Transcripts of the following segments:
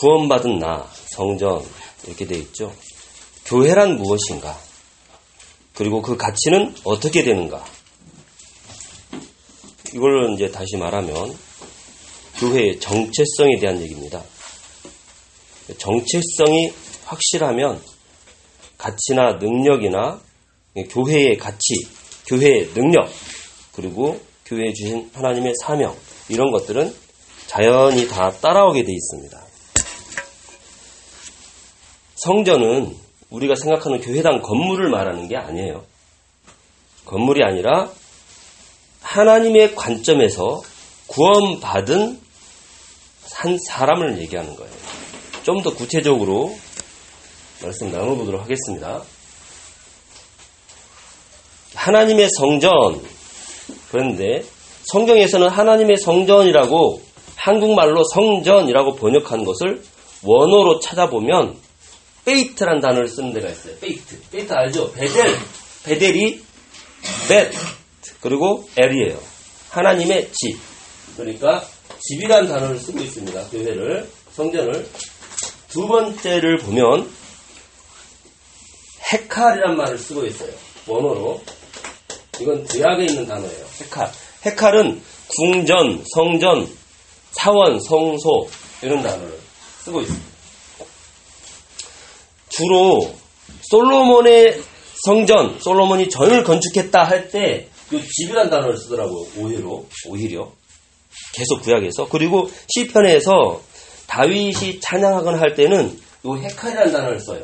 구원받은 나, 성전, 이렇게 되어 있죠. 교회란 무엇인가? 그리고 그 가치는 어떻게 되는가? 이걸 이제 다시 말하면 교회의 정체성에 대한 얘기입니다. 정체성이 확실하면 가치나 능력이나 교회의 가치, 교회의 능력, 그리고 교회에 주신 하나님의 사명, 이런 것들은 자연히 다 따라오게 돼 있습니다. 성전은 우리가 생각하는 교회당 건물을 말하는 게 아니에요. 건물이 아니라 하나님의 관점에서 구원받은 한 사람을 얘기하는 거예요. 좀 더 구체적으로 말씀 나눠보도록 하겠습니다. 하나님의 성전. 그런데 성경에서는 하나님의 성전이라고 한국말로 성전이라고 번역한 것을 원어로 찾아보면 בית란 단어를 쓰는 데가 있어요. בית. בית 알죠? 베델. 베델이 בית. 그리고 אל이에요. 하나님의 집. 그러니까 집이란 단어를 쓰고 있습니다. 교회를. 성전을. 두 번째를 보면 헤칼이란 말을 쓰고 있어요. 원어로. 이건 구약에 있는 단어예요. 헤칼. 헤칼은 궁전, 성전, 사원, 성소 이런 단어를 쓰고 있습니다. 주로 솔로몬의 성전, 솔로몬이 전을 건축했다 할 때 이 집이란 단어를 쓰더라고요. 오히려, 오히려. 계속 구약에서. 그리고 시편에서 다윗이 찬양하거나 할 때는 이 헤칼이라는 단어를 써요.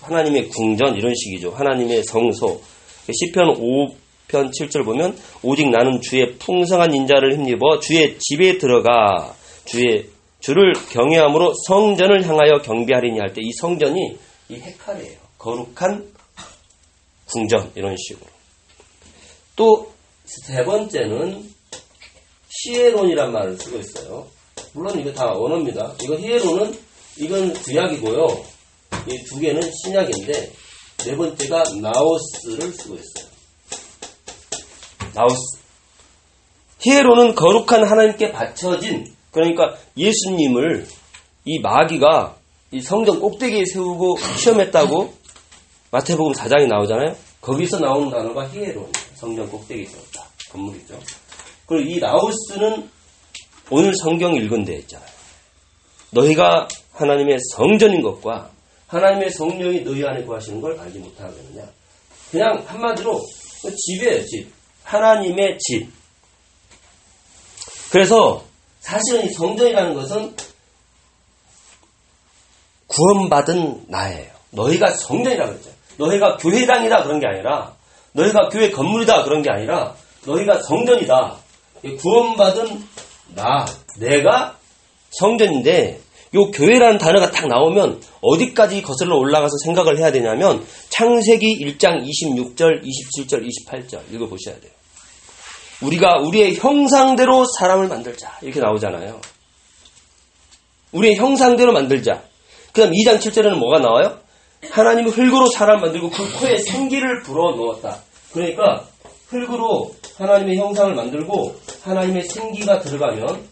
하나님의 궁전 이런 식이죠. 하나님의 성소. 시편 5편 7절 보면 오직 나는 주의 풍성한 인자를 힘입어 주의 집에 들어가 주의 주를 경외함으로 성전을 향하여 경배하리니 할 때 이 성전이 이 헤칼이에요. 거룩한 궁전 이런 식으로. 또 세 번째는 히에론이란 말을 쓰고 있어요. 물론 이거 다 언어입니다. 이거 히에론은 이건 구약이고요. 이 두 개는 신약인데 네 번째가 나오스를 쓰고 있어요. 나오스. 히에론은 거룩한 하나님께 바쳐진 그러니까 예수님을 이 마귀가 이 성전 꼭대기에 세우고 시험했다고 마태복음 4장에 나오잖아요. 거기서 나오는 단어가 히에론, 성전 꼭대기에 세웠다. 건물이죠. 그리고 이 나우스는 오늘 성경 읽은 데 있잖아요. 너희가 하나님의 성전인 것과 하나님의 성령이 너희 안에 구하시는 걸 알지 못하겠느냐. 그냥 한마디로 집이에요, 집. 하나님의 집. 그래서 사실은 이 성전이라는 것은 구원받은 나예요. 너희가 성전이라 그랬죠. 너희가 교회당이다 그런 게 아니라 너희가 교회 건물이다 그런 게 아니라 너희가 성전이다. 구원받은 나, 내가 성전인데 요 교회라는 단어가 딱 나오면 어디까지 거슬러 올라가서 생각을 해야 되냐면 창세기 1장 26절, 27절, 28절 읽어보셔야 돼요. 우리가 우리의 형상대로 사람을 만들자 이렇게 나오잖아요. 우리의 형상대로 만들자. 그 다음 2장 7절에는 뭐가 나와요? 하나님은 흙으로 사람 만들고 그 코에 생기를 불어 넣었다. 그러니까 흙으로 하나님의 형상을 만들고 하나님의 생기가 들어가면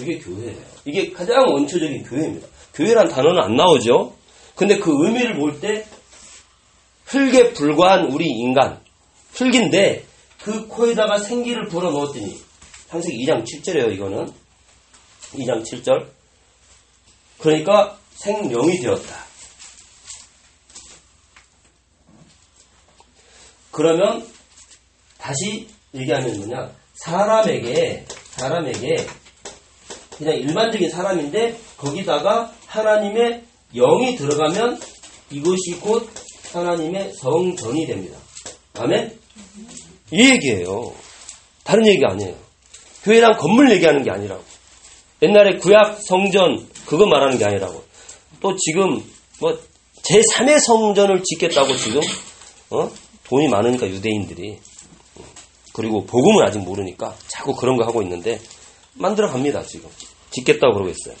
이게 교회예요. 이게 가장 원초적인 교회입니다. 교회란 단어는 안 나오죠. 근데 그 의미를 볼 때 흙에 불과한 우리 인간, 흙인데 그 코에다가 생기를 불어 넣었더니 창세기 2장 7절이에요. 이거는 2장 7절. 그러니까 생명이 되었다. 그러면 다시 얘기하면 뭐냐? 사람에게 사람에게 그냥 일반적인 사람인데 거기다가 하나님의 영이 들어가면 이것이 곧 하나님의 성전이 됩니다. 아멘? 이 얘기예요. 다른 얘기가 아니에요. 교회랑 건물 얘기하는 게 아니라고. 옛날에 구약 성전 그거 말하는 게 아니라고. 또 지금 뭐 제3의 성전을 짓겠다고 지금 어? 돈이 많으니까 유대인들이 그리고 복음을 아직 모르니까 자꾸 그런 거 하고 있는데 만들어 갑니다 지금 짓겠다고 그러고 있어요.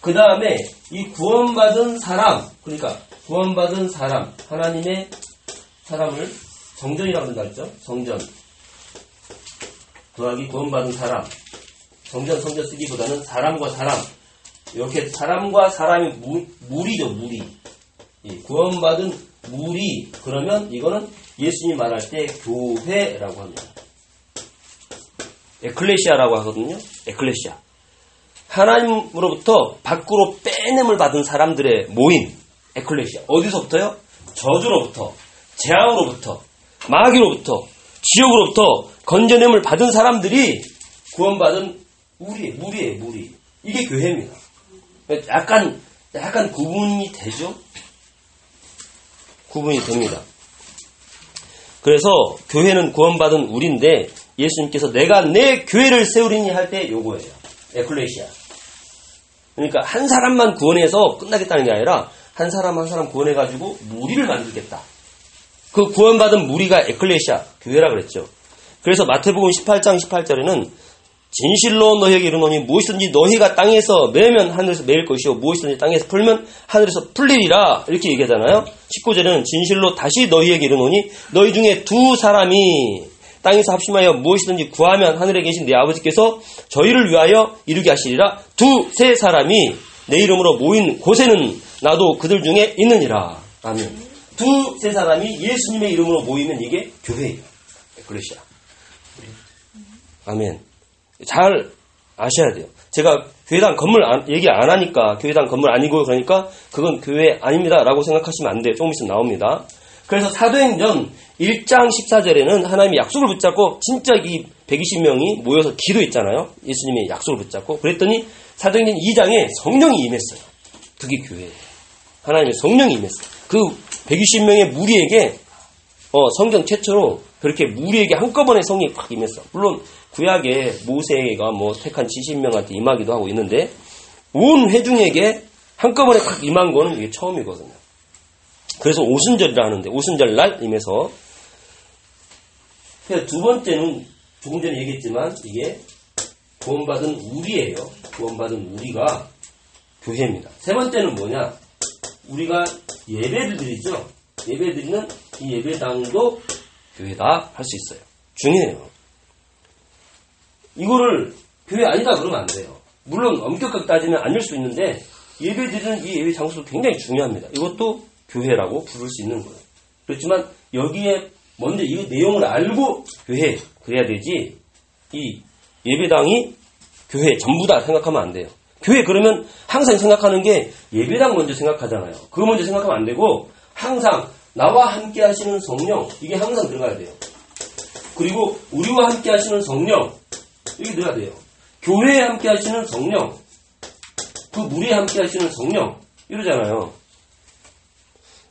그 다음에 이 구원받은 사람 그러니까 구원받은 사람 하나님의 사람을 성전이라고 한다 했죠. 성전 더하기 구원받은 사람 성전 성전 쓰기보다는 사람과 사람 이렇게 사람과 사람이 무, 물이죠, 물이. 구원받은 물이, 그러면 이거는 예수님 말할 때 교회라고 합니다. 에클레시아라고 하거든요. 에클레시아. 하나님으로부터 밖으로 빼냄을 받은 사람들의 모임. 에클레시아. 어디서부터요? 저주로부터, 재앙으로부터, 마귀로부터, 지옥으로부터 건져냄을 받은 사람들이 구원받은 우리의, 무리의 무리. 이게 교회입니다. 약간, 약간 구분이 되죠? 구분이 됩니다. 그래서 교회는 구원받은 우리인데 예수님께서 내가 내 교회를 세우리니 할 때 요거예요. 에클레시아. 그러니까 한 사람만 구원해서 끝나겠다는 게 아니라 한 사람 한 사람 구원해가지고 무리를 만들겠다. 그 구원받은 무리가 에클레시아, 교회라 그랬죠. 그래서 마태복음 18장 18절에는 진실로 너희에게 이르노니 무엇이든지 너희가 땅에서 매면 하늘에서 매일 것이요 무엇이든지 땅에서 풀면 하늘에서 풀리리라 이렇게 얘기하잖아요. 19절에는 진실로 다시 너희에게 이르노니 너희 중에 두 사람이 땅에서 합심하여 무엇이든지 구하면 하늘에 계신 내 아버지께서 저희를 위하여 이루게 하시리라 두 세 사람이 내 이름으로 모인 곳에는 나도 그들 중에 있느니라. 아멘. 두 세 사람이 예수님의 이름으로 모이면 이게 교회예요. 그러시아. 아멘. 잘 아셔야 돼요. 제가 교회당 건물 안, 얘기 안 하니까 교회당 건물 아니고 그러니까 그건 교회 아닙니다라고 생각하시면 안 돼요. 조금 있으면 나옵니다. 그래서 사도행전 1장 14절에는 하나님이 약속을 붙잡고 진짜 이 120명이 모여서 기도했잖아요. 예수님의 약속을 붙잡고 그랬더니 사도행전 2장에 성령이 임했어요. 그게 교회예요. 하나님의 성령이 임했어요. 그 120명의 무리에게 어, 성경 최초로 그렇게 무리에게 한꺼번에 성이 팍 임했어. 물론 구약에 모세가 뭐 택한 70명한테 임하기도 하고 있는데 온 회중에게 한꺼번에 팍 임한 거는 이게 처음이거든요. 그래서 오순절이라 하는데 오순절 날 임해서 두 번째는 조금 전에 얘기했지만 이게 구원받은 우리예요. 구원받은 우리가 교회입니다. 세 번째는 뭐냐? 우리가 예배를 드리죠. 예배 드리는 이 예배당도 교회다 할 수 있어요. 중요해요. 이거를 교회 아니다 그러면 안 돼요. 물론 엄격하게 따지면 아닐 수 있는데 예배 드리는 이 예배 장소도 굉장히 중요합니다. 이것도 교회라고 부를 수 있는 거예요. 그렇지만 여기에 먼저 이 내용을 알고 교회 그래야 되지 이 예배당이 교회 전부다 생각하면 안 돼요. 교회 그러면 항상 생각하는 게 예배당 먼저 생각하잖아요. 그거 먼저 생각하면 안 되고 항상 나와 함께 하시는 성령 이게 항상 들어가야 돼요. 그리고 우리와 함께 하시는 성령 이게 들어야 돼요. 교회에 함께 하시는 성령 그 무리에 함께 하시는 성령 이러잖아요.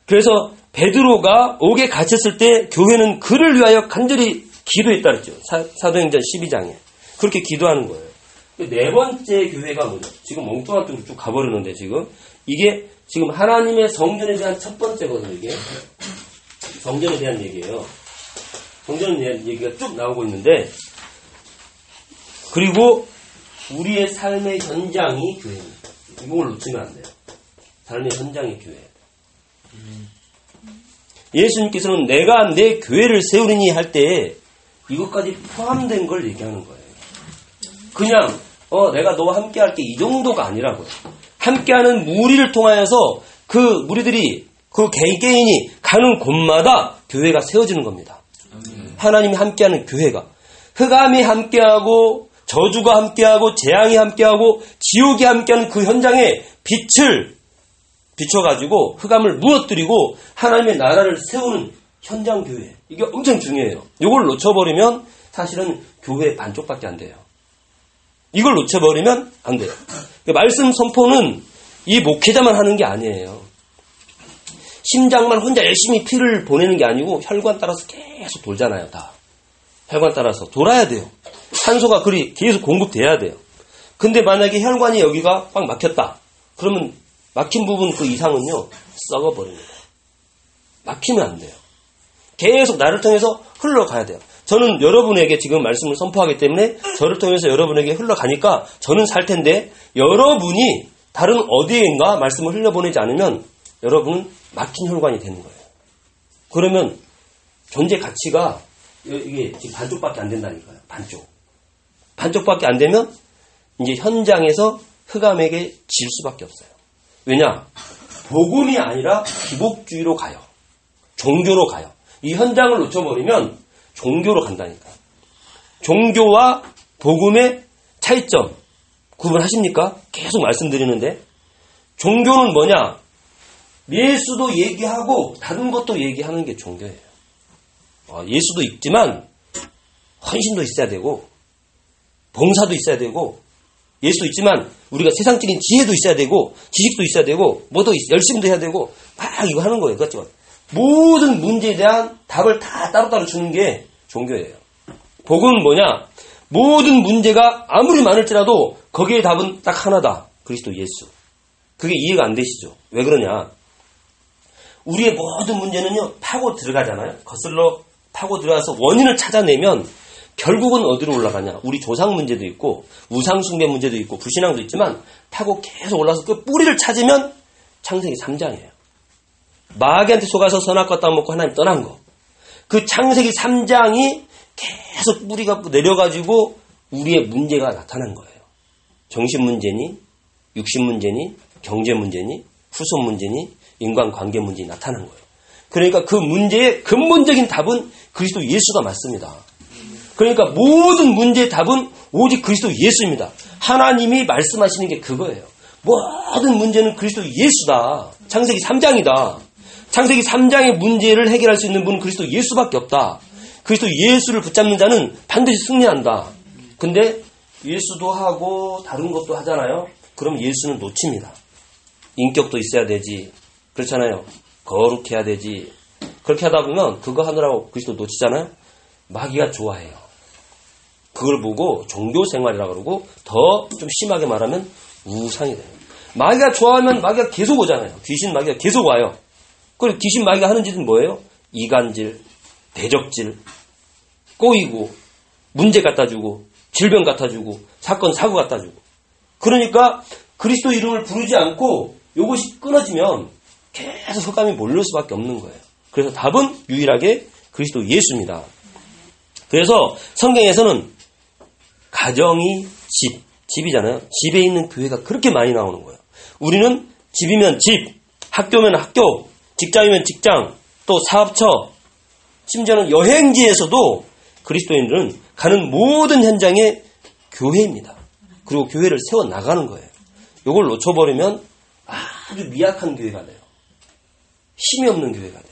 그래서 베드로가 옥에 갇혔을 때 교회는 그를 위하여 간절히 기도했다 그랬죠. 사, 도행전 12장에. 그렇게 기도하는 거예요. 네 번째 교회가 뭐죠? 지금 엉뚱한 쪽으로 쭉 가버리는데 지금 이게 지금 하나님의 성전에 대한 첫 번째거든요. 이게 성전에 대한 얘기예요. 성전에 대한 얘기가 쭉 나오고 있는데 그리고 우리의 삶의 현장이 교회입니다. 이걸 놓치면 안 돼요. 삶의 현장이 교회. 예수님께서는 내가 내 교회를 세우리니 할 때 이것까지 포함된 걸 얘기하는 거예요. 그냥 어 내가 너와 함께 할게 이 정도가 아니라고요. 함께하는 무리를 통하여서 그 무리들이 그 개개인이 가는 곳마다 교회가 세워지는 겁니다. 하나님이 함께하는 교회가 흑암이 함께하고 저주가 함께하고 재앙이 함께하고 지옥이 함께하는 그 현장에 빛을 비춰가지고 흑암을 무너뜨리고 하나님의 나라를 세우는 현장 교회. 이게 엄청 중요해요. 이걸 놓쳐버리면 사실은 교회 반쪽밖에 안 돼요. 이걸 놓쳐버리면 안 돼요. 말씀 선포는 이 목회자만 하는 게 아니에요. 심장만 혼자 열심히 피를 보내는 게 아니고 혈관 따라서 계속 돌잖아요, 다. 혈관 따라서 돌아야 돼요. 산소가 그리 계속 공급돼야 돼요. 근데 만약에 혈관이 여기가 꽉 막혔다. 그러면 막힌 부분 그 이상은요, 썩어버립니다. 막히면 안 돼요. 계속 나를 통해서 흘러가야 돼요. 저는 여러분에게 지금 말씀을 선포하기 때문에 저를 통해서 여러분에게 흘러가니까 저는 살 텐데 여러분이 다른 어디인가 말씀을 흘려보내지 않으면 여러분은 막힌 혈관이 되는 거예요. 그러면 존재 가치가 이게 지금 반쪽밖에 안 된다니까요. 반쪽. 반쪽밖에 안 되면 이제 현장에서 흑암에게 질 수밖에 없어요. 왜냐? 복음이 아니라 기복주의로 가요. 종교로 가요. 이 현장을 놓쳐버리면 종교로 간다니까. 종교와 복음의 차이점 구분하십니까? 계속 말씀드리는데 종교는 뭐냐? 예수도 얘기하고 다른 것도 얘기하는 게 종교예요. 어, 예수도 있지만 헌신도 있어야 되고 봉사도 있어야 되고 예수도 있지만 우리가 세상적인 지혜도 있어야 되고 지식도 있어야 되고 뭐도 열심히도 해야 되고 막 이거 하는 거예요. 그렇지만 모든 문제에 대한 답을 다 따로따로 주는 게 종교예요. 복음은 뭐냐? 모든 문제가 아무리 많을지라도 거기에 답은 딱 하나다. 그리스도 예수. 그게 이해가 안 되시죠? 왜 그러냐? 우리의 모든 문제는요, 파고 들어가잖아요. 거슬러 파고 들어가서 원인을 찾아내면 결국은 어디로 올라가냐? 우리 조상 문제도 있고, 우상숭배 문제도 있고, 불신앙도 있지만, 타고 계속 올라서 그 뿌리를 찾으면 창세기 3장이에요. 마귀한테 속아서 선악과 따먹고 하나님 떠난 거. 그 창세기 3장이 계속 뿌리가 내려가지고 우리의 문제가 나타난 거예요. 정신 문제니, 육신 문제니, 경제 문제니, 후손 문제니, 인간관계 문제니 나타난 거예요. 그러니까 그 문제의 근본적인 답은 그리스도 예수가 맞습니다. 그러니까 모든 문제의 답은 오직 그리스도 예수입니다. 하나님이 말씀하시는 게 그거예요. 모든 문제는 그리스도 예수다. 창세기 3장이다. 창세기 3장의 문제를 해결할 수 있는 분은 그리스도 예수밖에 없다. 그리스도 예수를 붙잡는 자는 반드시 승리한다. 근데 예수도 하고 다른 것도 하잖아요. 그럼 예수는 놓칩니다. 인격도 있어야 되지. 그렇잖아요. 거룩해야 되지. 그렇게 하다 보면 그거 하느라고 그리스도 놓치잖아요. 마귀가 좋아해요. 그걸 보고 종교 생활이라 그러고 더 좀 심하게 말하면 우상이 돼요. 마귀가 좋아하면 마귀가 계속 오잖아요. 귀신 마귀가 계속 와요. 그리고 귀신 마귀가 하는 짓은 뭐예요? 이간질, 대적질, 꼬이고, 문제 갖다 주고, 질병 갖다 주고, 사건, 사고 갖다 주고. 그러니까 그리스도 이름을 부르지 않고 이것이 끊어지면 계속 흑감이 몰릴 수밖에 없는 거예요. 그래서 답은 유일하게 그리스도 예수입니다. 그래서 성경에서는 가정이 집, 집이잖아요. 집에 있는 교회가 그렇게 많이 나오는 거예요. 우리는 집이면 집, 학교면 학교, 직장이면 직장, 또 사업처, 심지어는 여행지에서도 그리스도인들은 가는 모든 현장에 교회입니다. 그리고 교회를 세워 나가는 거예요. 이걸 놓쳐버리면 아주 미약한 교회가 돼요. 힘이 없는 교회가 돼요.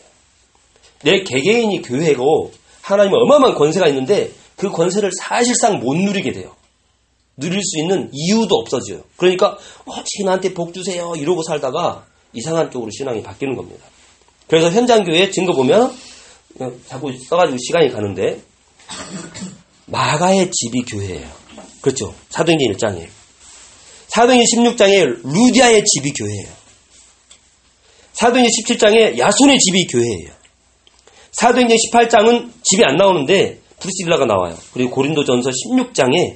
내 개개인이 교회고 하나님은 어마어마한 권세가 있는데 그 권세를 사실상 못 누리게 돼요. 누릴 수 있는 이유도 없어져요. 그러니까 어찌 나한테 복 주세요 이러고 살다가 이상한 쪽으로 신앙이 바뀌는 겁니다. 그래서 현장 교회 증거 보면 자꾸 써가지고 시간이 가는데 마가의 집이 교회예요. 그렇죠. 사도행전 1장에 사도행전 16장에 루디아의 집이 교회예요. 사도행전 17장에 야손의 집이 교회예요. 사도행전 18장은 집이 안 나오는데 브리스길라가 나와요. 그리고 고린도전서 16장에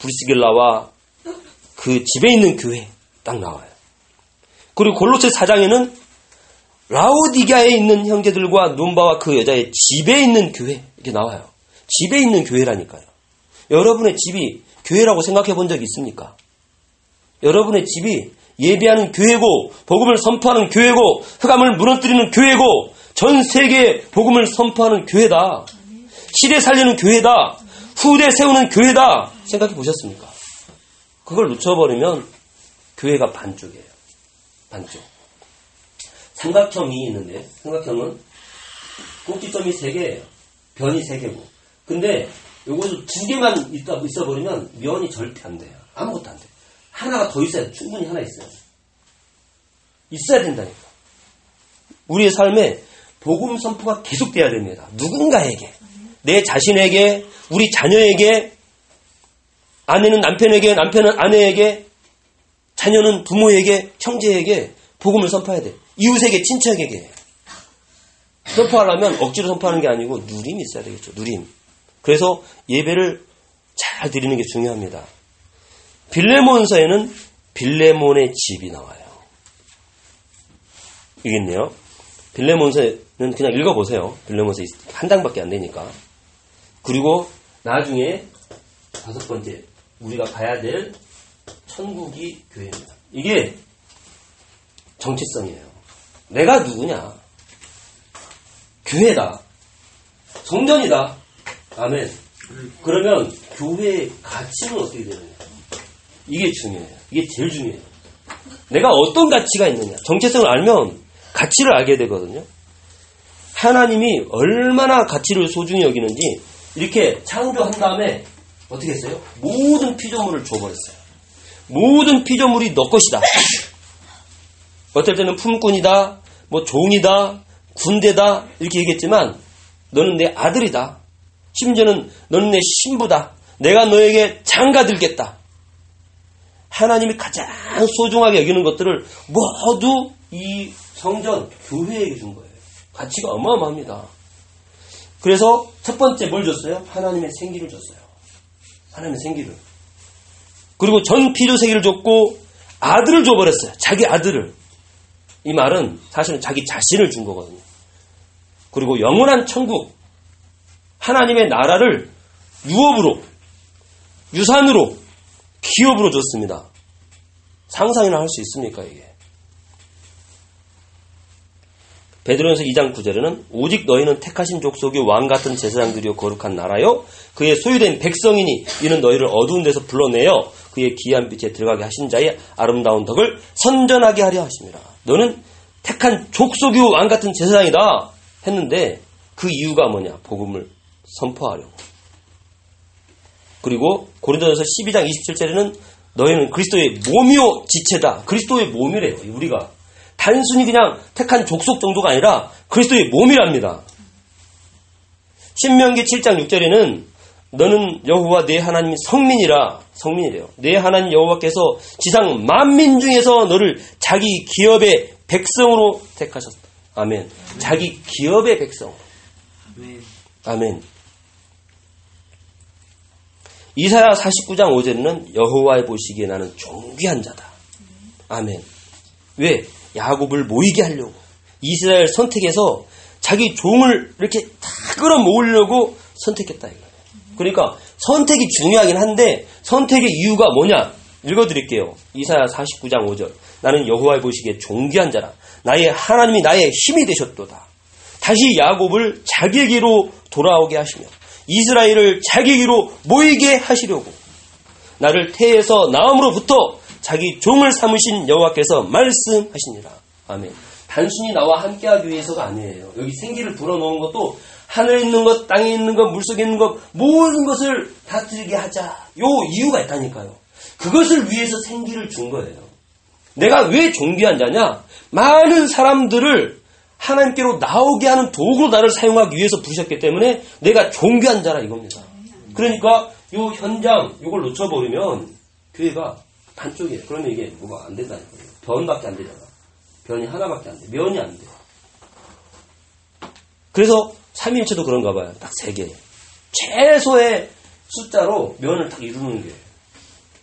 브리스길라와 그 집에 있는 교회 딱 나와요. 그리고 골로새 4장에는 라오디가에 있는 형제들과 눈바와 그 여자의 집에 있는 교회 이렇게 나와요. 집에 있는 교회라니까요. 여러분의 집이 교회라고 생각해 본 적이 있습니까? 여러분의 집이 예배하는 교회고 복음을 선포하는 교회고 흑암을 무너뜨리는 교회고 전 세계에 복음을 선포하는 교회다. 시대 살리는 교회다. 후대 세우는 교회다. 생각해 보셨습니까? 그걸 놓쳐버리면 교회가 반쪽이에요. 반쪽. 삼각형이 있는데 삼각형은 꼭지점이 세 개예요. 변이 세 개고. 근데 요것을 두 개만 있다 있어 버리면 면이 절대 안 돼요. 아무것도 안 돼요. 하나가 더 있어야 돼. 충분히 하나 있어요. 있어야 된다니까. 우리의 삶에 복음 선포가 계속돼야 됩니다. 누군가에게, 내 자신에게, 우리 자녀에게, 아내는 남편에게, 남편은 아내에게, 자녀는 부모에게, 형제에게 복음을 선포해야 돼. 이웃에게, 친척에게. 선포하려면 억지로 선포하는 게 아니고 누림이 있어야 되겠죠. 누림. 그래서 예배를 잘 드리는 게 중요합니다. 빌레몬서에는 빌레몬의 집이 나와요. 이게 있네요. 빌레몬서는 그냥 읽어보세요. 빌레몬서 한 장밖에 안 되니까. 그리고 나중에 다섯 번째 우리가 봐야 될 천국이 교회입니다. 이게 정체성이에요. 내가 누구냐? 교회다. 성전이다. 아멘. 그러면 교회의 가치는 어떻게 되느냐? 이게 중요해요. 이게 제일 중요해요. 내가 어떤 가치가 있느냐? 정체성을 알면 가치를 알게 되거든요. 하나님이 얼마나 가치를 소중히 여기는지 이렇게 창조한 다음에 어떻게 했어요? 모든 피조물을 줘버렸어요. 모든 피조물이 너 것이다. 어떨 때는 품꾼이다, 뭐 종이다, 군대다 이렇게 얘기했지만 너는 내 아들이다. 심지어는 너는 내 신부다. 내가 너에게 장가들겠다. 하나님이 가장 소중하게 여기는 것들을 모두 이 성전, 교회에게 준 거예요. 가치가 어마어마합니다. 그래서 첫 번째 뭘 줬어요? 하나님의 생기를 줬어요. 하나님의 생기를. 그리고 전 피조 세계를 줬고 아들을 줘버렸어요. 자기 아들을. 이 말은 사실은 자기 자신을 준 거거든요. 그리고 영원한 천국, 하나님의 나라를 유업으로, 유산으로, 기업으로 줬습니다. 상상이나 할 수 있습니까, 이게? 베드로전서 2장 9절에는 오직 너희는 택하신 족속이 왕 같은 제사장들이요 거룩한 나라요 그의 소유된 백성이니 이는 너희를 어두운 데서 불러내어 그의 기이한 빛에 들어가게 하신 자의 아름다운 덕을 선전하게 하려 하십니다. 너는 택한 족속이요 왕 같은 제사장이다 했는데 그 이유가 뭐냐? 복음을 선포하려고. 그리고 고린도전서 12장 27절에는 너희는 그리스도의 몸이요 지체다. 그리스도의 몸이래요. 우리가 단순히 그냥 택한 족속 정도가 아니라 그리스도의 몸이랍니다. 신명기 7장 6절에는 너는 여호와 내 하나님 성민이라 성민이래요. 내 하나님 여호와께서 지상 만민 중에서 너를 자기 기업의 백성으로 택하셨다. 아멘. 자기 기업의 백성. 아멘. 이사야 49장 5절에는 여호와의 보시기에 나는 존귀한 자다. 아멘. 왜? 야곱을 모이게 하려고 이스라엘 선택해서 자기 종을 이렇게 다 끌어 모으려고 선택했다 이거예요. 그러니까 선택이 중요하긴 한데 선택의 이유가 뭐냐? 읽어드릴게요. 이사야 49장 5절. 나는 여호와의 보시기에 존귀한 자라. 나의 하나님이 나의 힘이 되셨도다. 다시 야곱을 자기에게로 돌아오게 하시며 이스라엘을 자기에게로 모이게 하시려고 나를 태에서 나음으로부터 자기 종을 삼으신 여호와께서 말씀하시니라. 아멘. 단순히 나와 함께하기 위해서가 아니에요. 여기 생기를 불어넣은 것도 하늘에 있는 것, 땅에 있는 것, 물속에 있는 것, 모든 것을 다스리게 하자. 요 이유가 있다니까요. 그것을 위해서 생기를 준 거예요. 내가 왜 존귀한 자냐? 많은 사람들을 하나님께로 나오게 하는 도구로 나를 사용하기 위해서 부르셨기 때문에 내가 존귀한 자라 이겁니다. 그러니까 요 현장, 요걸 놓쳐버리면 교회가 반쪽이에요. 그러면 이게 뭐가 안 된다는 거예요. 변밖에 안 되잖아. 변이 하나밖에 안 돼. 면이 안 돼. 그래서 삼일체도 그런가 봐요. 딱 세 개. 최소의 숫자로 면을 딱 이루는 게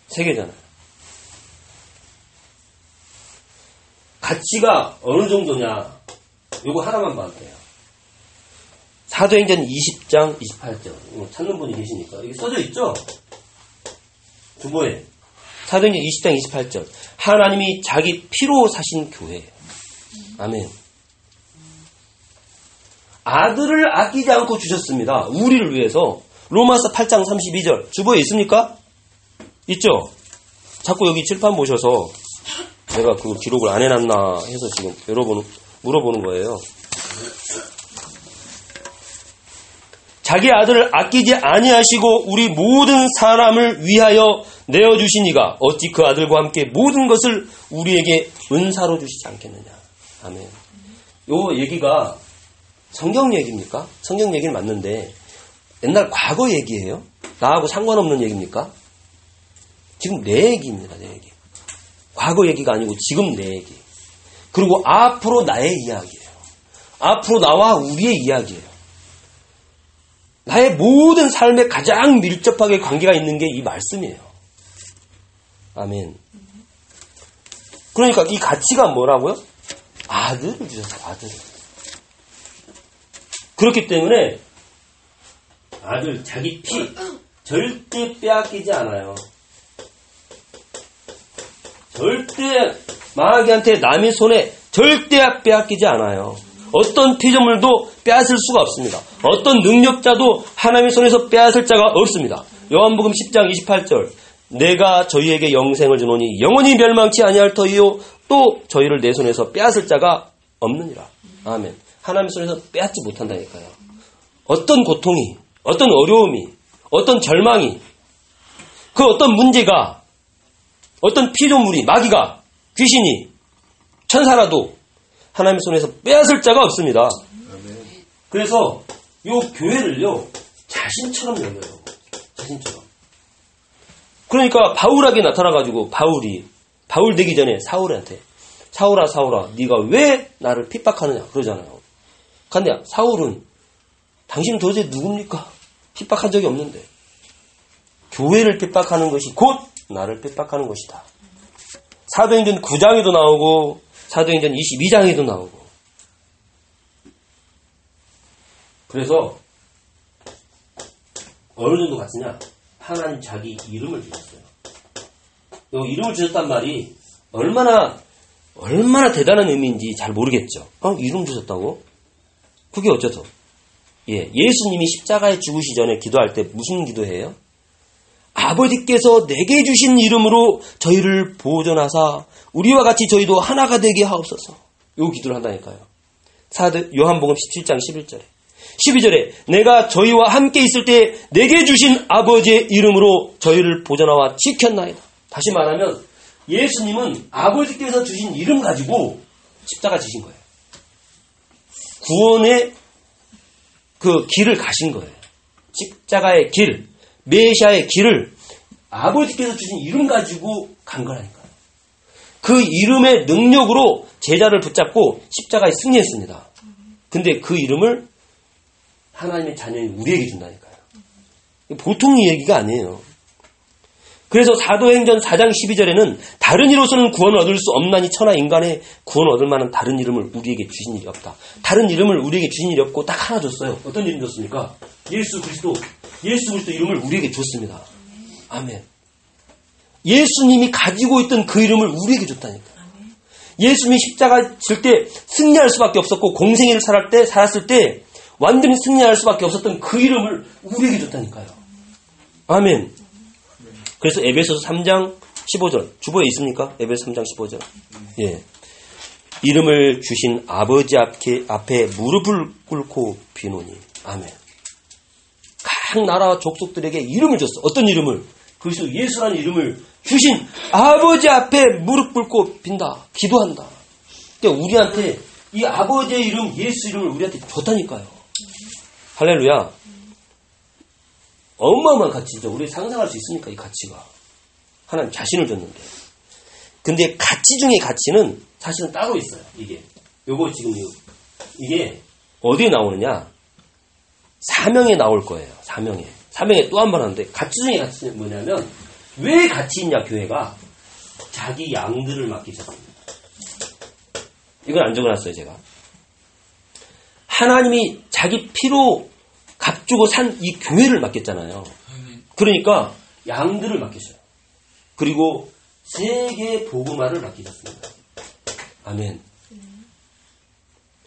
세 개잖아요. 가치가 어느 정도냐? 요거 하나만 봐도 돼요. 사도행전 20장 28절. 찾는 분이 계시니까. 여기 써져 있죠? 주보에. 사도행전 20장 28절. 하나님이 자기 피로 사신 교회. 아멘. 아들을 아끼지 않고 주셨습니다. 우리를 위해서. 로마서 8장 32절. 주보에 있습니까? 있죠? 자꾸 여기 칠판 보셔서 내가 그 기록을 안 해놨나 해서 지금 여러분 물어보는 거예요. 자기 아들을 아끼지 아니하시고 우리 모든 사람을 위하여 내어 주시니가 어찌 그 아들과 함께 모든 것을 우리에게 은사로 주시지 않겠느냐. 아멘. 요 얘기가 성경 얘기입니까? 성경 얘기는 맞는데 옛날 과거 얘기예요? 나하고 상관없는 얘기입니까? 지금 내 얘기입니다, 내 얘기. 과거 얘기가 아니고 지금 내 얘기. 그리고 앞으로 나의 이야기예요. 앞으로 나와 우리의 이야기예요. 나의 모든 삶에 가장 밀접하게 관계가 있는 게 이 말씀이에요. 아멘. 그러니까 이 가치가 뭐라고요? 아들을 주셨어요, 아들을. 그렇기 때문에 아들, 자기 피, 절대 빼앗기지 않아요. 절대 마귀한테 남의 손에 절대 빼앗기지 않아요. 어떤 피조물도 빼앗을 수가 없습니다. 어떤 능력자도 하나님의 손에서 빼앗을 자가 없습니다. 요한복음 10장 28절 내가 저희에게 영생을 주노니 영원히 멸망치 아니할 터이요 또 저희를 내 손에서 빼앗을 자가 없느니라. 아멘. 하나님의 손에서 빼앗지 못한다니까요. 어떤 고통이, 어떤 어려움이, 어떤 절망이, 그 어떤 문제가, 어떤 피조물이, 마귀가, 귀신이, 천사라도 하나님의 손에서 빼앗을 자가 없습니다. 그래서 요 교회를요 자신처럼 여겨요. 자신처럼. 그러니까 바울에게 나타나가지고 바울이 바울 되기 전에 사울한테 사울아 사울아 네가 왜 나를 핍박하느냐 그러잖아요. 근데 사울은 당신 도대체 누굽니까? 핍박한 적이 없는데 교회를 핍박하는 것이 곧 나를 핍박하는 것이다. 사도행전 9장에도 나오고 사도행전 22장에도 나오고 그래서 어느 정도 같으냐? 하나님 자기 이름을 주셨어요. 이 이름을 주셨단 말이 얼마나 얼마나 대단한 의미인지 잘 모르겠죠. 어? 이름 주셨다고? 그게 어째서? 예, 예수님이 십자가에 죽으시 전에 기도할 때 무슨 기도해요? 아버지께서 내게 주신 이름으로 저희를 보존하사 우리와 같이 저희도 하나가 되게 하옵소서. 요 기도를 한다니까요. 사드 요한복음 17장 11절에 12절에 내가 저희와 함께 있을 때 내게 주신 아버지의 이름으로 저희를 보존하와 지켰나이다. 다시 말하면 예수님은 아버지께서 주신 이름 가지고 십자가 지신 거예요. 구원의 그 길을 가신 거예요. 십자가의 길, 메시아의 길을 아버지께서 주신 이름 가지고 간 거라니까요. 그 이름의 능력으로 제자를 붙잡고 십자가에 승리했습니다. 근데 그 이름을 하나님의 자녀인 우리에게 준다니까요. 보통 얘기가 아니에요. 그래서 사도행전 4장 12절에는 다른 이로서는 구원을 얻을 수 없나니 천하 인간의 구원을 얻을 만한 다른 이름을 우리에게 주신 일이 없다. 다른 이름을 우리에게 주신 일이 없고 딱 하나 줬어요. 어떤 이름 줬습니까? 예수 그리스도. 예수 그리스도 이름을 우리에게 줬습니다. 아멘. 예수님이 가지고 있던 그 이름을 우리에게 줬다니까. 예수님이 십자가 질 때 승리할 수밖에 없었고 공생애를 살았을 때 살았을 때 완전히 승리할 수밖에 없었던 그 이름을 우리에게 줬다니까요. 아멘. 그래서 에베소서 3장 15절 주보에 있습니까? 에베소 3장 15절. 예. 이름을 주신 아버지 앞에, 앞에 무릎을 꿇고 비노니. 아멘. 각 나라와 족속들에게 이름을 줬어. 어떤 이름을? 그리스도 예수라는 이름을 주신 아버지 앞에 무릎 꿇고 빈다. 기도한다. 근데 우리한테 이 아버지의 이름, 예수 이름을 우리한테 줬다니까요. 할렐루야. 어마어마한 가치죠. 우리 상상할 수 있습니까? 이 가치가. 하나님 자신을 줬는데. 근데 가치 중에 가치는 사실은 따로 있어요. 이게. 요거 지금 이게 어디에 나오느냐? 사명에 나올 거예요. 사명에. 사명에 또 한 번 하는데 가치 중에 가치는 뭐냐면 왜 가치 있냐 교회가 자기 양들을 맡기셨습니다. 이건 안 적어놨어요 제가. 하나님이 자기 피로 값주고 산 이 교회를 맡겼잖아요. 그러니까 양들을 맡기셔요. 그리고 세계 복음화를 맡기셨습니다. 아멘.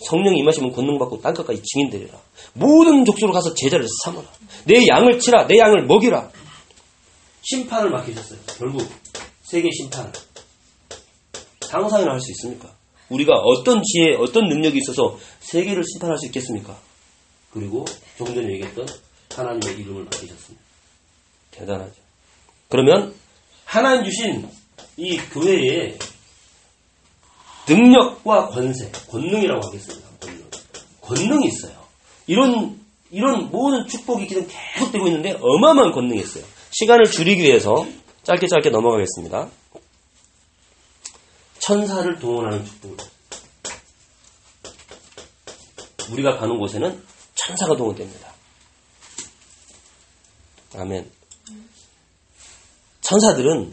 성령 임하시면 권능받고 땅끝까지 증인되리라. 모든 족속으로 가서 제자를 삼아라. 내 양을 치라. 내 양을 먹이라. 심판을 맡기셨어요. 결국 세계 심판을. 상상이나 할 수 있습니까? 우리가 어떤 지혜, 어떤 능력이 있어서 세계를 심판할 수 있겠습니까? 그리고 조금 전에 얘기했던 하나님의 이름을 맡기셨습니다. 대단하죠. 그러면 하나님 주신 이 교회에 능력과 권세, 권능이라고 하겠습니다. 권능. 권능이 있어요. 이런, 이런 모든 축복이 지금 계속 되고 있는데 어마어마한 권능이 있어요. 시간을 줄이기 위해서 짧게 짧게 넘어가겠습니다. 천사를 동원하는 축복을. 우리가 가는 곳에는 천사가 동원됩니다. 아멘. 천사들은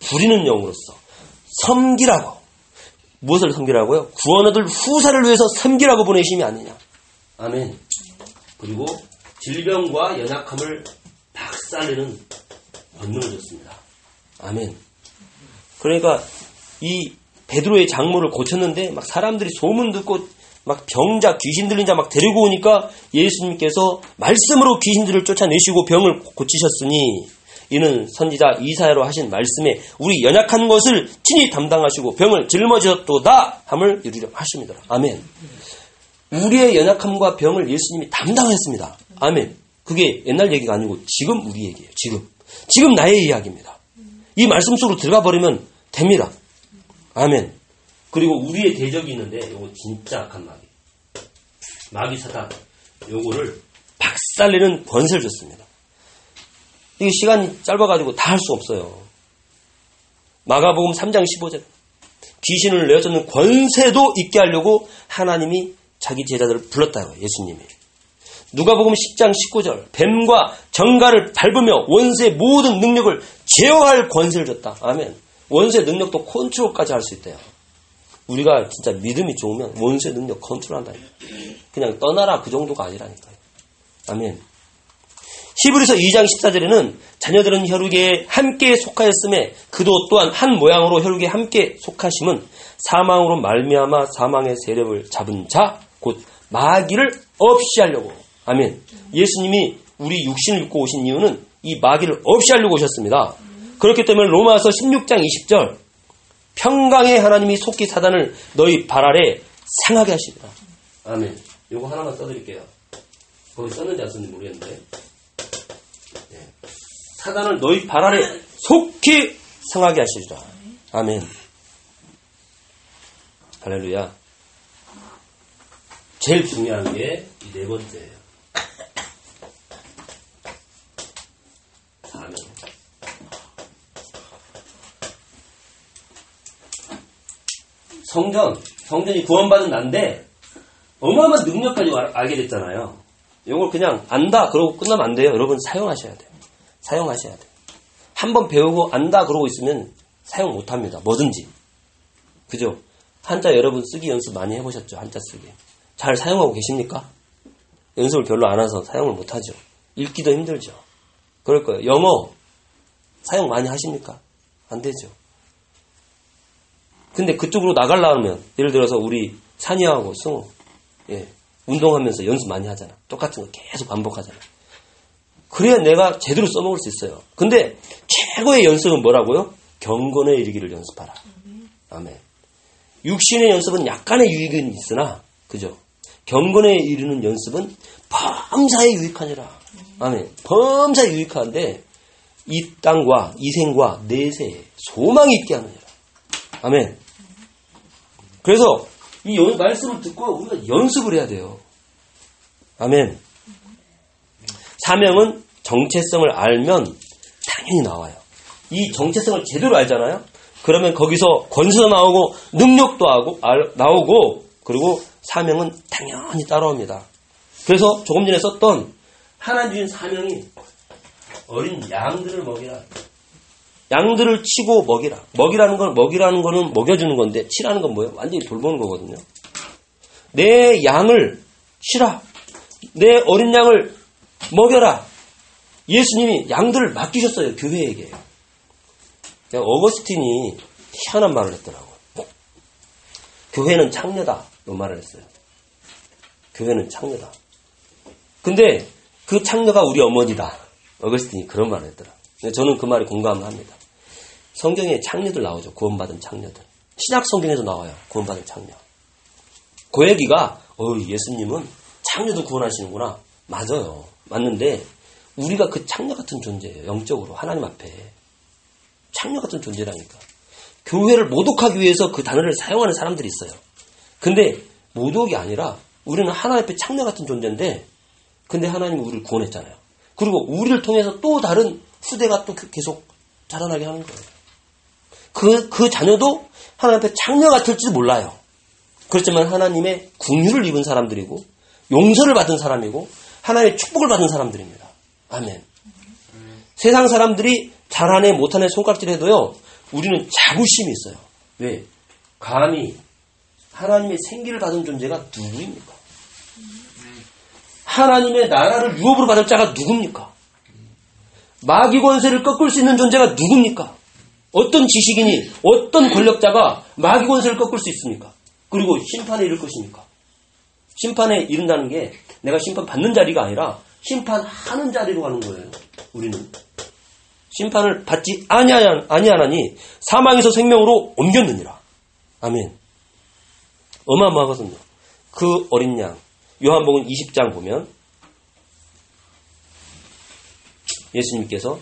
부리는 영으로서 섬기라고 무엇을 섬기라고요? 구원 얻을 후사를 위해서 섬기라고 보내심이 아니냐. 아멘. 그리고 질병과 연약함을 박살내는 권능을 줬습니다. 아멘. 그러니까 이 베드로의 장모를 고쳤는데 막 사람들이 소문 듣고 막 병자 귀신 들린 자 막 데리고 오니까 예수님께서 말씀으로 귀신들을 쫓아내시고 병을 고치셨으니 이는 선지자 이사야로 하신 말씀에 우리 연약한 것을 친히 담당하시고 병을 짊어졌도다 함을 이루려 하십니다. 아멘. 우리의 연약함과 병을 예수님이 담당했습니다. 아멘. 그게 옛날 얘기가 아니고 지금 우리 얘기예요. 지금. 지금 나의 이야기입니다. 이 말씀 속으로 들어가 버리면 됩니다. 아멘. 그리고 우리의 대적이 있는데 이거 진짜 악한 마귀. 마귀 사단. 요거를 박살내는 권세를 줬습니다. 이게 시간이 짧아가지고 다 할 수 없어요. 마가복음 3장 15절. 귀신을 내어쫓는 권세도 있게 하려고 하나님이 자기 제자들을 불렀다고 예수님이. 누가복음 10장 19절. 뱀과 정갈을 밟으며 원수의 모든 능력을 제어할 권세를 줬다. 아멘. 원수의 능력도 컨트롤까지 할 수 있대요. 우리가 진짜 믿음이 좋으면 원수의 능력 컨트롤한다. 그냥 떠나라 그 정도가 아니라니까요. 아멘. 히브리서 2장 14절에는 자녀들은 혈육에 함께 속하였음에 그도 또한 한 모양으로 혈육에 함께 속하심은 사망으로 말미암아 사망의 세력을 잡은 자 곧 마귀를 없이 하려고 아멘. 예수님이 우리 육신을 입고 오신 이유는 이 마귀를 없이 하려고 오셨습니다. 그렇기 때문에 로마서 16장 20절 평강의 하나님이 속히 사단을 너희 발 아래 상하게 하시리라. 아멘. 요거 하나만 써드릴게요. 거기 썼는지 안 썼는지 모르겠는데. 네. 사단을 너희 발 아래 속히 상하게 하시리라. 아멘. 할렐루야. 제일 중요한 게 이 네 번째예요. 성전, 성전이 구원받은 난데 어마어마한 능력까지 알게 됐잖아요. 이걸 그냥 안다 그러고 끝나면 안 돼요. 여러분 사용하셔야 돼요. 사용하셔야 돼요. 한번 배우고 안다 그러고 있으면 사용 못 합니다. 뭐든지. 그죠? 한자 여러분 쓰기 연습 많이 해보셨죠? 한자 쓰기. 잘 사용하고 계십니까? 연습을 별로 안 해서 사용을 못 하죠. 읽기도 힘들죠. 그럴 거예요. 영어 사용 많이 하십니까? 안 되죠. 근데 그쪽으로 나가려면 예를 들어서 우리 산이하고 승우 예, 운동하면서 연습 많이 하잖아. 똑같은 거 계속 반복하잖아. 그래야 내가 제대로 써먹을 수 있어요. 근데 최고의 연습은 뭐라고요? 경건에 이르기를 연습하라. 아멘. 육신의 연습은 약간의 유익은 있으나, 그죠? 경건에 이르는 연습은 범사에 유익하니라. 아멘. 범사에 유익한데, 이 땅과 이 생과 내세에 소망이 있게 하느니라. 아멘. 그래서 이 말씀을 듣고 우리가 연습을 해야 돼요. 아멘. 사명은 정체성을 알면 당연히 나와요. 이 정체성을 제대로 알잖아요. 그러면 거기서 권세도 나오고 능력도 하고 알, 나오고 그리고 사명은 당연히 따라옵니다. 그래서 조금 전에 썼던 하나님 주신 사명이 어린 양들을 먹이라. 양들을 치고 먹이라. 먹이라는 건 먹이라는 거는 먹여주는 건데 치라는 건 뭐예요? 완전히 돌보는 거거든요. 내 양을 치라. 내 어린 양을 먹여라. 예수님이 양들을 맡기셨어요. 교회에게. 어거스틴이 희한한 말을 했더라고요. 교회는 창녀다. 이 말을 했어요. 교회는 창녀다. 근데 그 창녀가 우리 어머니다. 어거스틴이 그런 말을 했더라. 저는 그 말에 공감을 합니다. 성경에 창녀들 나오죠. 구원받은 창녀들. 신약 성경에도 나와요. 구원받은 창녀. 고얘기가 어 예수님은 창녀도 구원하시는구나. 맞아요. 맞는데 우리가 그 창녀 같은 존재예요. 영적으로 하나님 앞에 창녀 같은 존재라니까. 교회를 모독하기 위해서 그 단어를 사용하는 사람들이 있어요. 근데 모독이 아니라 우리는 하나님 앞에 창녀 같은 존재인데 근데 하나님이 우리를 구원했잖아요. 그리고 우리를 통해서 또 다른 후대가 또 계속 자라나게 하는 거예요. 그, 그 자녀도 하나님 앞에 창녀 같을지도 몰라요. 그렇지만 하나님의 궁유를 입은 사람들이고 용서를 받은 사람이고 하나님의 축복을 받은 사람들입니다. 아멘. 음. 세상 사람들이 잘하네 못하네 손가락질 해도요. 우리는 자부심이 있어요. 왜? 감히 하나님의 생기를 받은 존재가 누구입니까? 하나님의 나라를 유업으로 받을 자가 누굽니까? 마귀 권세를 꺾을 수 있는 존재가 누굽니까? 어떤 지식인이 어떤 권력자가 마귀 권세를 꺾을 수 있습니까? 그리고 심판에 이를 것입니까? 심판에 이른다는 게 내가 심판 받는 자리가 아니라 심판하는 자리로 가는 거예요. 우리는 심판을 받지 아니하나니 사망에서 생명으로 옮겼느니라. 아멘. 어마어마하거든요. 그 어린 양 요한복음 20장 보면 예수님께서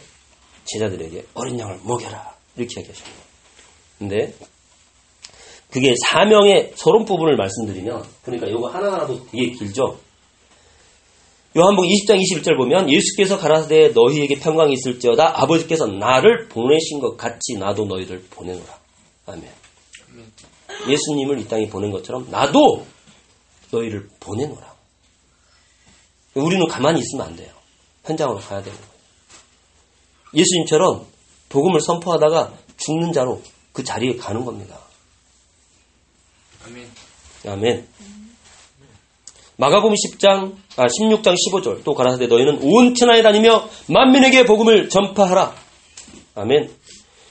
제자들에게 어린 양을 먹여라 이렇게 얘기하십니다. 근데 그게 사명의 서론 부분을 말씀드리면 그러니까 이거 하나하나도 되게 길죠. 요한복음 20장 21절 보면 예수께서 가라사대 너희에게 평강이 있을지어다 아버지께서 나를 보내신 것 같이 나도 너희를 보내노라. 아멘. 예수님을 이 땅에 보낸 것처럼 나도 너희를 보내노라. 우리는 가만히 있으면 안 돼요. 현장으로 가야 되는 거예요. 예수님처럼 복음을 선포하다가 죽는 자로 그 자리에 가는 겁니다. 아멘. 아멘. 마가복음 10장, 아, 16장 15절 또 가라사대 너희는 온 천하에 다니며 만민에게 복음을 전파하라. 아멘.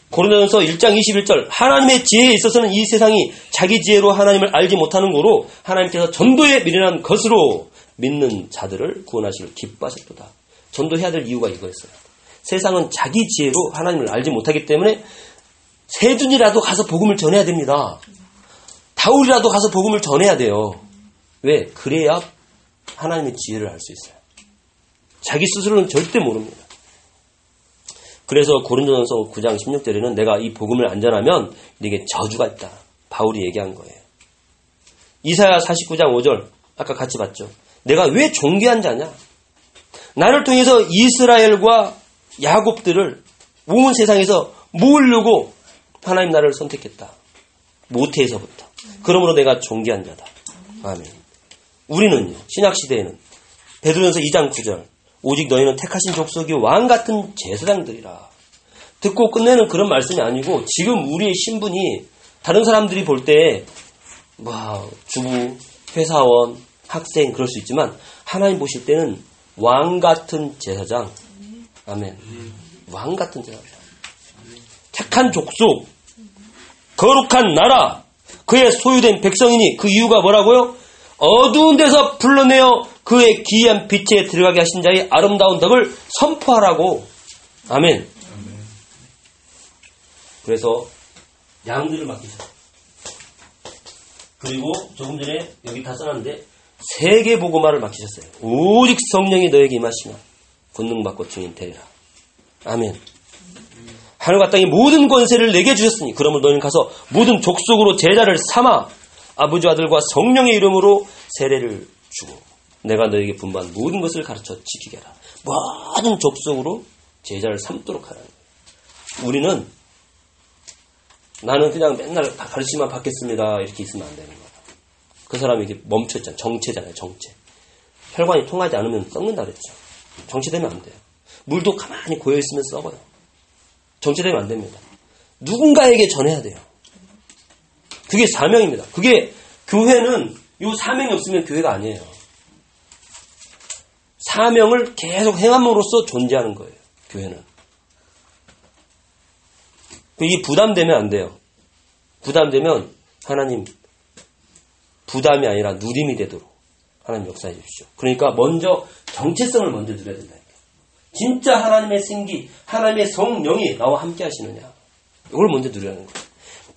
고린도전서 1장 21절 하나님의 지혜에 있어서는 이 세상이 자기 지혜로 하나님을 알지 못하는 거로 하나님께서 전도에 미련한 것으로 믿는 자들을 구원하시를 기뻐하셨도다. 전도해야 될 이유가 이거였어요. 세상은 자기 지혜로 하나님을 알지 못하기 때문에 세준이라도 가서 복음을 전해야 됩니다. 다울이라도 가서 복음을 전해야 돼요. 왜? 그래야 하나님의 지혜를 알 수 있어요. 자기 스스로는 절대 모릅니다. 그래서 고린도전서 9장 16절에는 내가 이 복음을 안 전하면 네게 저주가 있다. 바울이 얘기한 거예요. 이사야 49장 5절 아까 같이 봤죠. 내가 왜 존귀한 자냐? 나를 통해서 이스라엘과 야곱들을 온 세상에서 모으려고 하나님 나를 선택했다. 모태에서부터. 그러므로 내가 존귀한 자다. 아멘. 우리는요. 신약 시대에는 베드로전서 2장 9절 오직 너희는 택하신 족속이 왕 같은 제사장들이라. 듣고 끝내는 그런 말씀이 아니고 지금 우리의 신분이 다른 사람들이 볼때뭐 주부, 회사원, 학생 그럴 수 있지만 하나님 보실 때는 왕 같은 제사장. 아멘. 왕 같은 제사장. 택한 족속, 거룩한 나라, 그의 소유된 백성이니 그 이유가 뭐라고요? 어두운 데서 불러내어 그의 기이한 빛에 들어가게 하신 자의 아름다운 덕을 선포하라고. 아멘. 그래서 양들을 맡기셨어요. 그리고 조금 전에 여기 다 써놨는데 세계 보고마를 맡기셨어요. 오직 성령이 너에게 임하시면 권능 받고 주인 되리라. 아멘. 하늘과 땅의 모든 권세를 내게 주셨으니 그러므로 너희는 가서 모든 족속으로 제자를 삼아 아버지 아들과 성령의 이름으로 세례를 주고 내가 너에게 분부한 모든 것을 가르쳐 지키게 하라. 모든 족속으로 제자를 삼도록 하라. 우리는 나는 그냥 맨날 다 가르치만 받겠습니다. 이렇게 있으면 안 되는 거야. 그 사람이 이게 멈췄잖아. 정체잖아요. 정체. 혈관이 통하지 않으면 썩는다 그랬죠. 정체되면 안 돼요. 물도 가만히 고여 있으면 썩어요. 정체되면 안 됩니다. 누군가에게 전해야 돼요. 그게 사명입니다. 그게 교회는 이 사명이 없으면 교회가 아니에요. 사명을 계속 행함으로써 존재하는 거예요. 교회는. 이게 부담되면 안 돼요. 부담되면 하나님 부담이 아니라 누림이 되도록 하나님 역사해 주십시오. 그러니까 먼저 정체성을 먼저 누려야 된다니까. 진짜 하나님의 생기, 하나님의 성령이 나와 함께 하시느냐. 이걸 먼저 하는 거예요.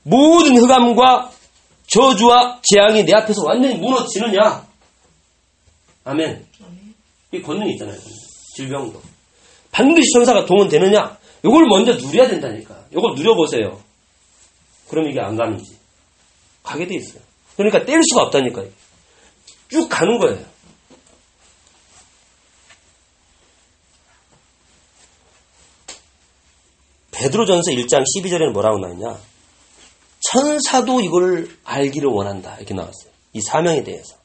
모든 흑암과 저주와 재앙이 내 앞에서 완전히 무너지느냐. 아멘. 이 권능이 있잖아요. 질병도. 반드시 천사가 동원되느냐. 이걸 먼저 누려야 된다니까. 이걸 누려보세요. 그럼 이게 안 가는지. 가게 돼 있어요. 그러니까 뗄 수가 없다니까요. 쭉 가는 거예요. 베드로전서 1장 12절에는 뭐라고 나왔냐? 천사도 이걸 알기를 원한다. 이렇게 나왔어요. 이 사명에 대해서.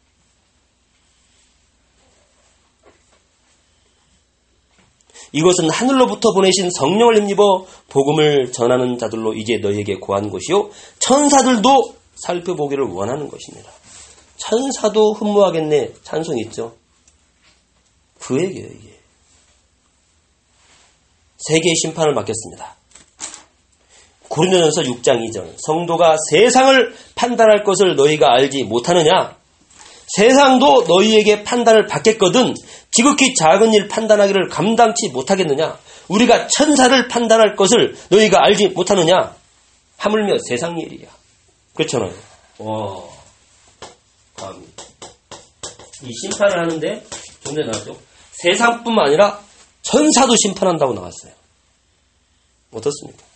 이것은 하늘로부터 보내신 성령을 힘입어 복음을 전하는 자들로 이제 너희에게 고한 것이요. 천사들도 살펴보기를 원하는 것입니다. 천사도 흠모하겠네. 찬송 있죠? 그에게요, 이게. 세계의 심판을 맡겼습니다. 고린도전서 6장 2절. 성도가 세상을 판단할 것을 너희가 알지 못하느냐? 세상도 너희에게 판단을 받겠거든 지극히 작은 일 판단하기를 감당치 못하겠느냐? 우리가 천사를 판단할 것을 너희가 알지 못하느냐? 하물며 세상 일이야. 그렇잖아요. 와. 감히 이 심판을 하는데 좀 전에 나왔죠 세상뿐만 아니라 천사도 심판한다고 나왔어요. 어떻습니까?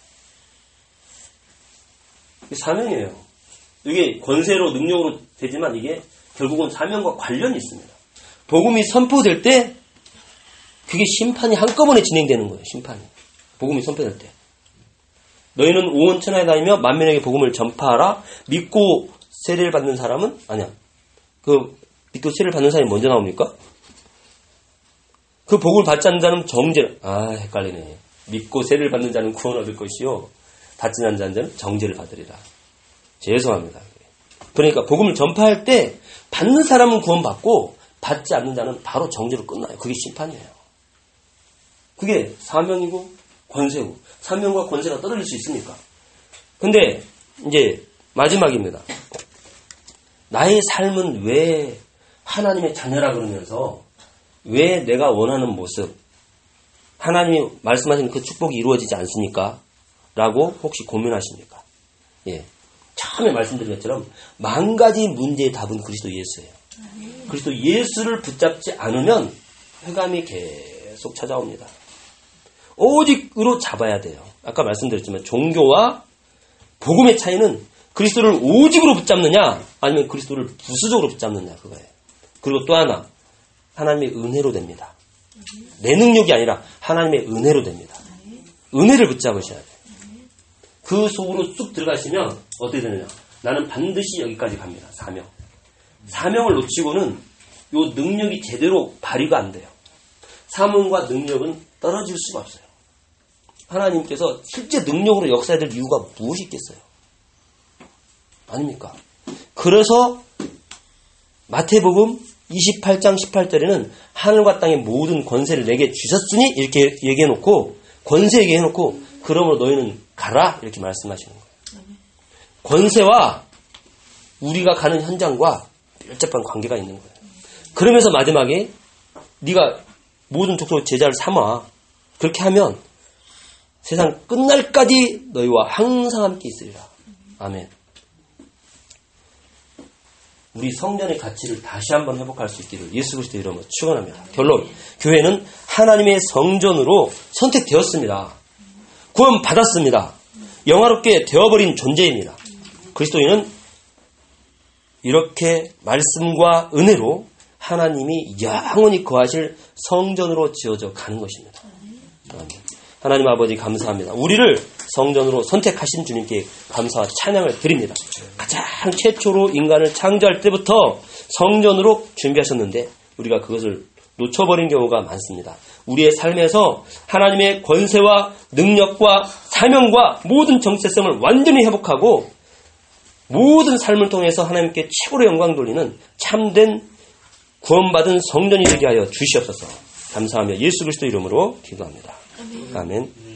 사명이에요. 이게 권세로 능력으로 되지만 이게 결국은 사명과 관련이 있습니다. 복음이 선포될 때 그게 심판이 한꺼번에 진행되는 거예요. 심판이. 복음이 선포될 때. 너희는 오온 천하에 다니며 만민에게 복음을 전파하라. 믿고 세례를 받는 사람은 아니야. 그 믿고 세례를 받는 사람이 먼저 나옵니까? 그 복을 받지 않는 자는 정죄. 아 헷갈리네. 믿고 세례를 받는 자는 구원 얻을 것이요. 받지 않는 자는 정죄를 받으리라. 죄송합니다. 그러니까 복음을 전파할 때 받는 사람은 구원받고 받지 않는 자는 바로 정죄로 끝나요. 그게 심판이에요. 그게 사명이고 권세고 사명과 권세가 떨어질 수 있습니까? 근데 이제 마지막입니다. 나의 삶은 왜 하나님의 자녀라 그러면서 왜 내가 원하는 모습 하나님이 말씀하신 그 축복이 이루어지지 않습니까? 라고 혹시 고민하십니까? 예. 처음에 말씀드린 것처럼 만 가지 문제의 답은 그리스도 예수예요. 그리스도 예수를 붙잡지 않으면 회감이 계속 찾아옵니다. 오직으로 잡아야 돼요. 아까 말씀드렸지만 종교와 복음의 차이는 그리스도를 오직으로 붙잡느냐 아니면 그리스도를 부수적으로 붙잡느냐 그거예요. 그리고 또 하나 하나님의 은혜로 됩니다. 내 능력이 아니라 하나님의 은혜로 됩니다. 은혜를 붙잡으셔야 돼요. 그 속으로 쑥 들어가시면 어떻게 되느냐. 나는 반드시 여기까지 갑니다. 사명. 사명을 놓치고는 요 능력이 제대로 발휘가 안 돼요. 사명과 능력은 떨어질 수가 없어요. 하나님께서 실제 능력으로 역사해야 될 이유가 무엇이 있겠어요? 아닙니까? 그래서 마태복음 28장 18절에는 하늘과 땅의 모든 권세를 내게 주셨으니 이렇게 얘기해 놓고 권세 얘기해 놓고 그러므로 너희는 가라 이렇게 말씀하시는 거예요. 권세와 우리가 가는 현장과 밀접한 관계가 있는 거예요. 그러면서 마지막에 네가 모든 족속 제자를 삼아 그렇게 하면 세상 끝날까지 너희와 항상 함께 있으리라. 아멘. 우리 성전의 가치를 다시 한번 회복할 수 있기를 예수 그리스도 이름으로 축원합니다. 결론 교회는 하나님의 성전으로 선택되었습니다. 구원 받았습니다. 영화롭게 되어버린 존재입니다. 그리스도인은 이렇게 말씀과 은혜로 하나님이 영원히 거하실 성전으로 지어져 가는 것입니다. 하나님 아버지 감사합니다. 우리를 성전으로 선택하신 주님께 감사와 찬양을 드립니다. 가장 최초로 인간을 창조할 때부터 성전으로 준비하셨는데 우리가 그것을 놓쳐버린 경우가 많습니다. 우리의 삶에서 하나님의 권세와 능력과 사명과 모든 정체성을 완전히 회복하고 모든 삶을 통해서 하나님께 최고로 영광 돌리는 참된 구원받은 성전이 되게 하여 주시옵소서. 감사하며 예수 그리스도 이름으로 기도합니다. 아멘.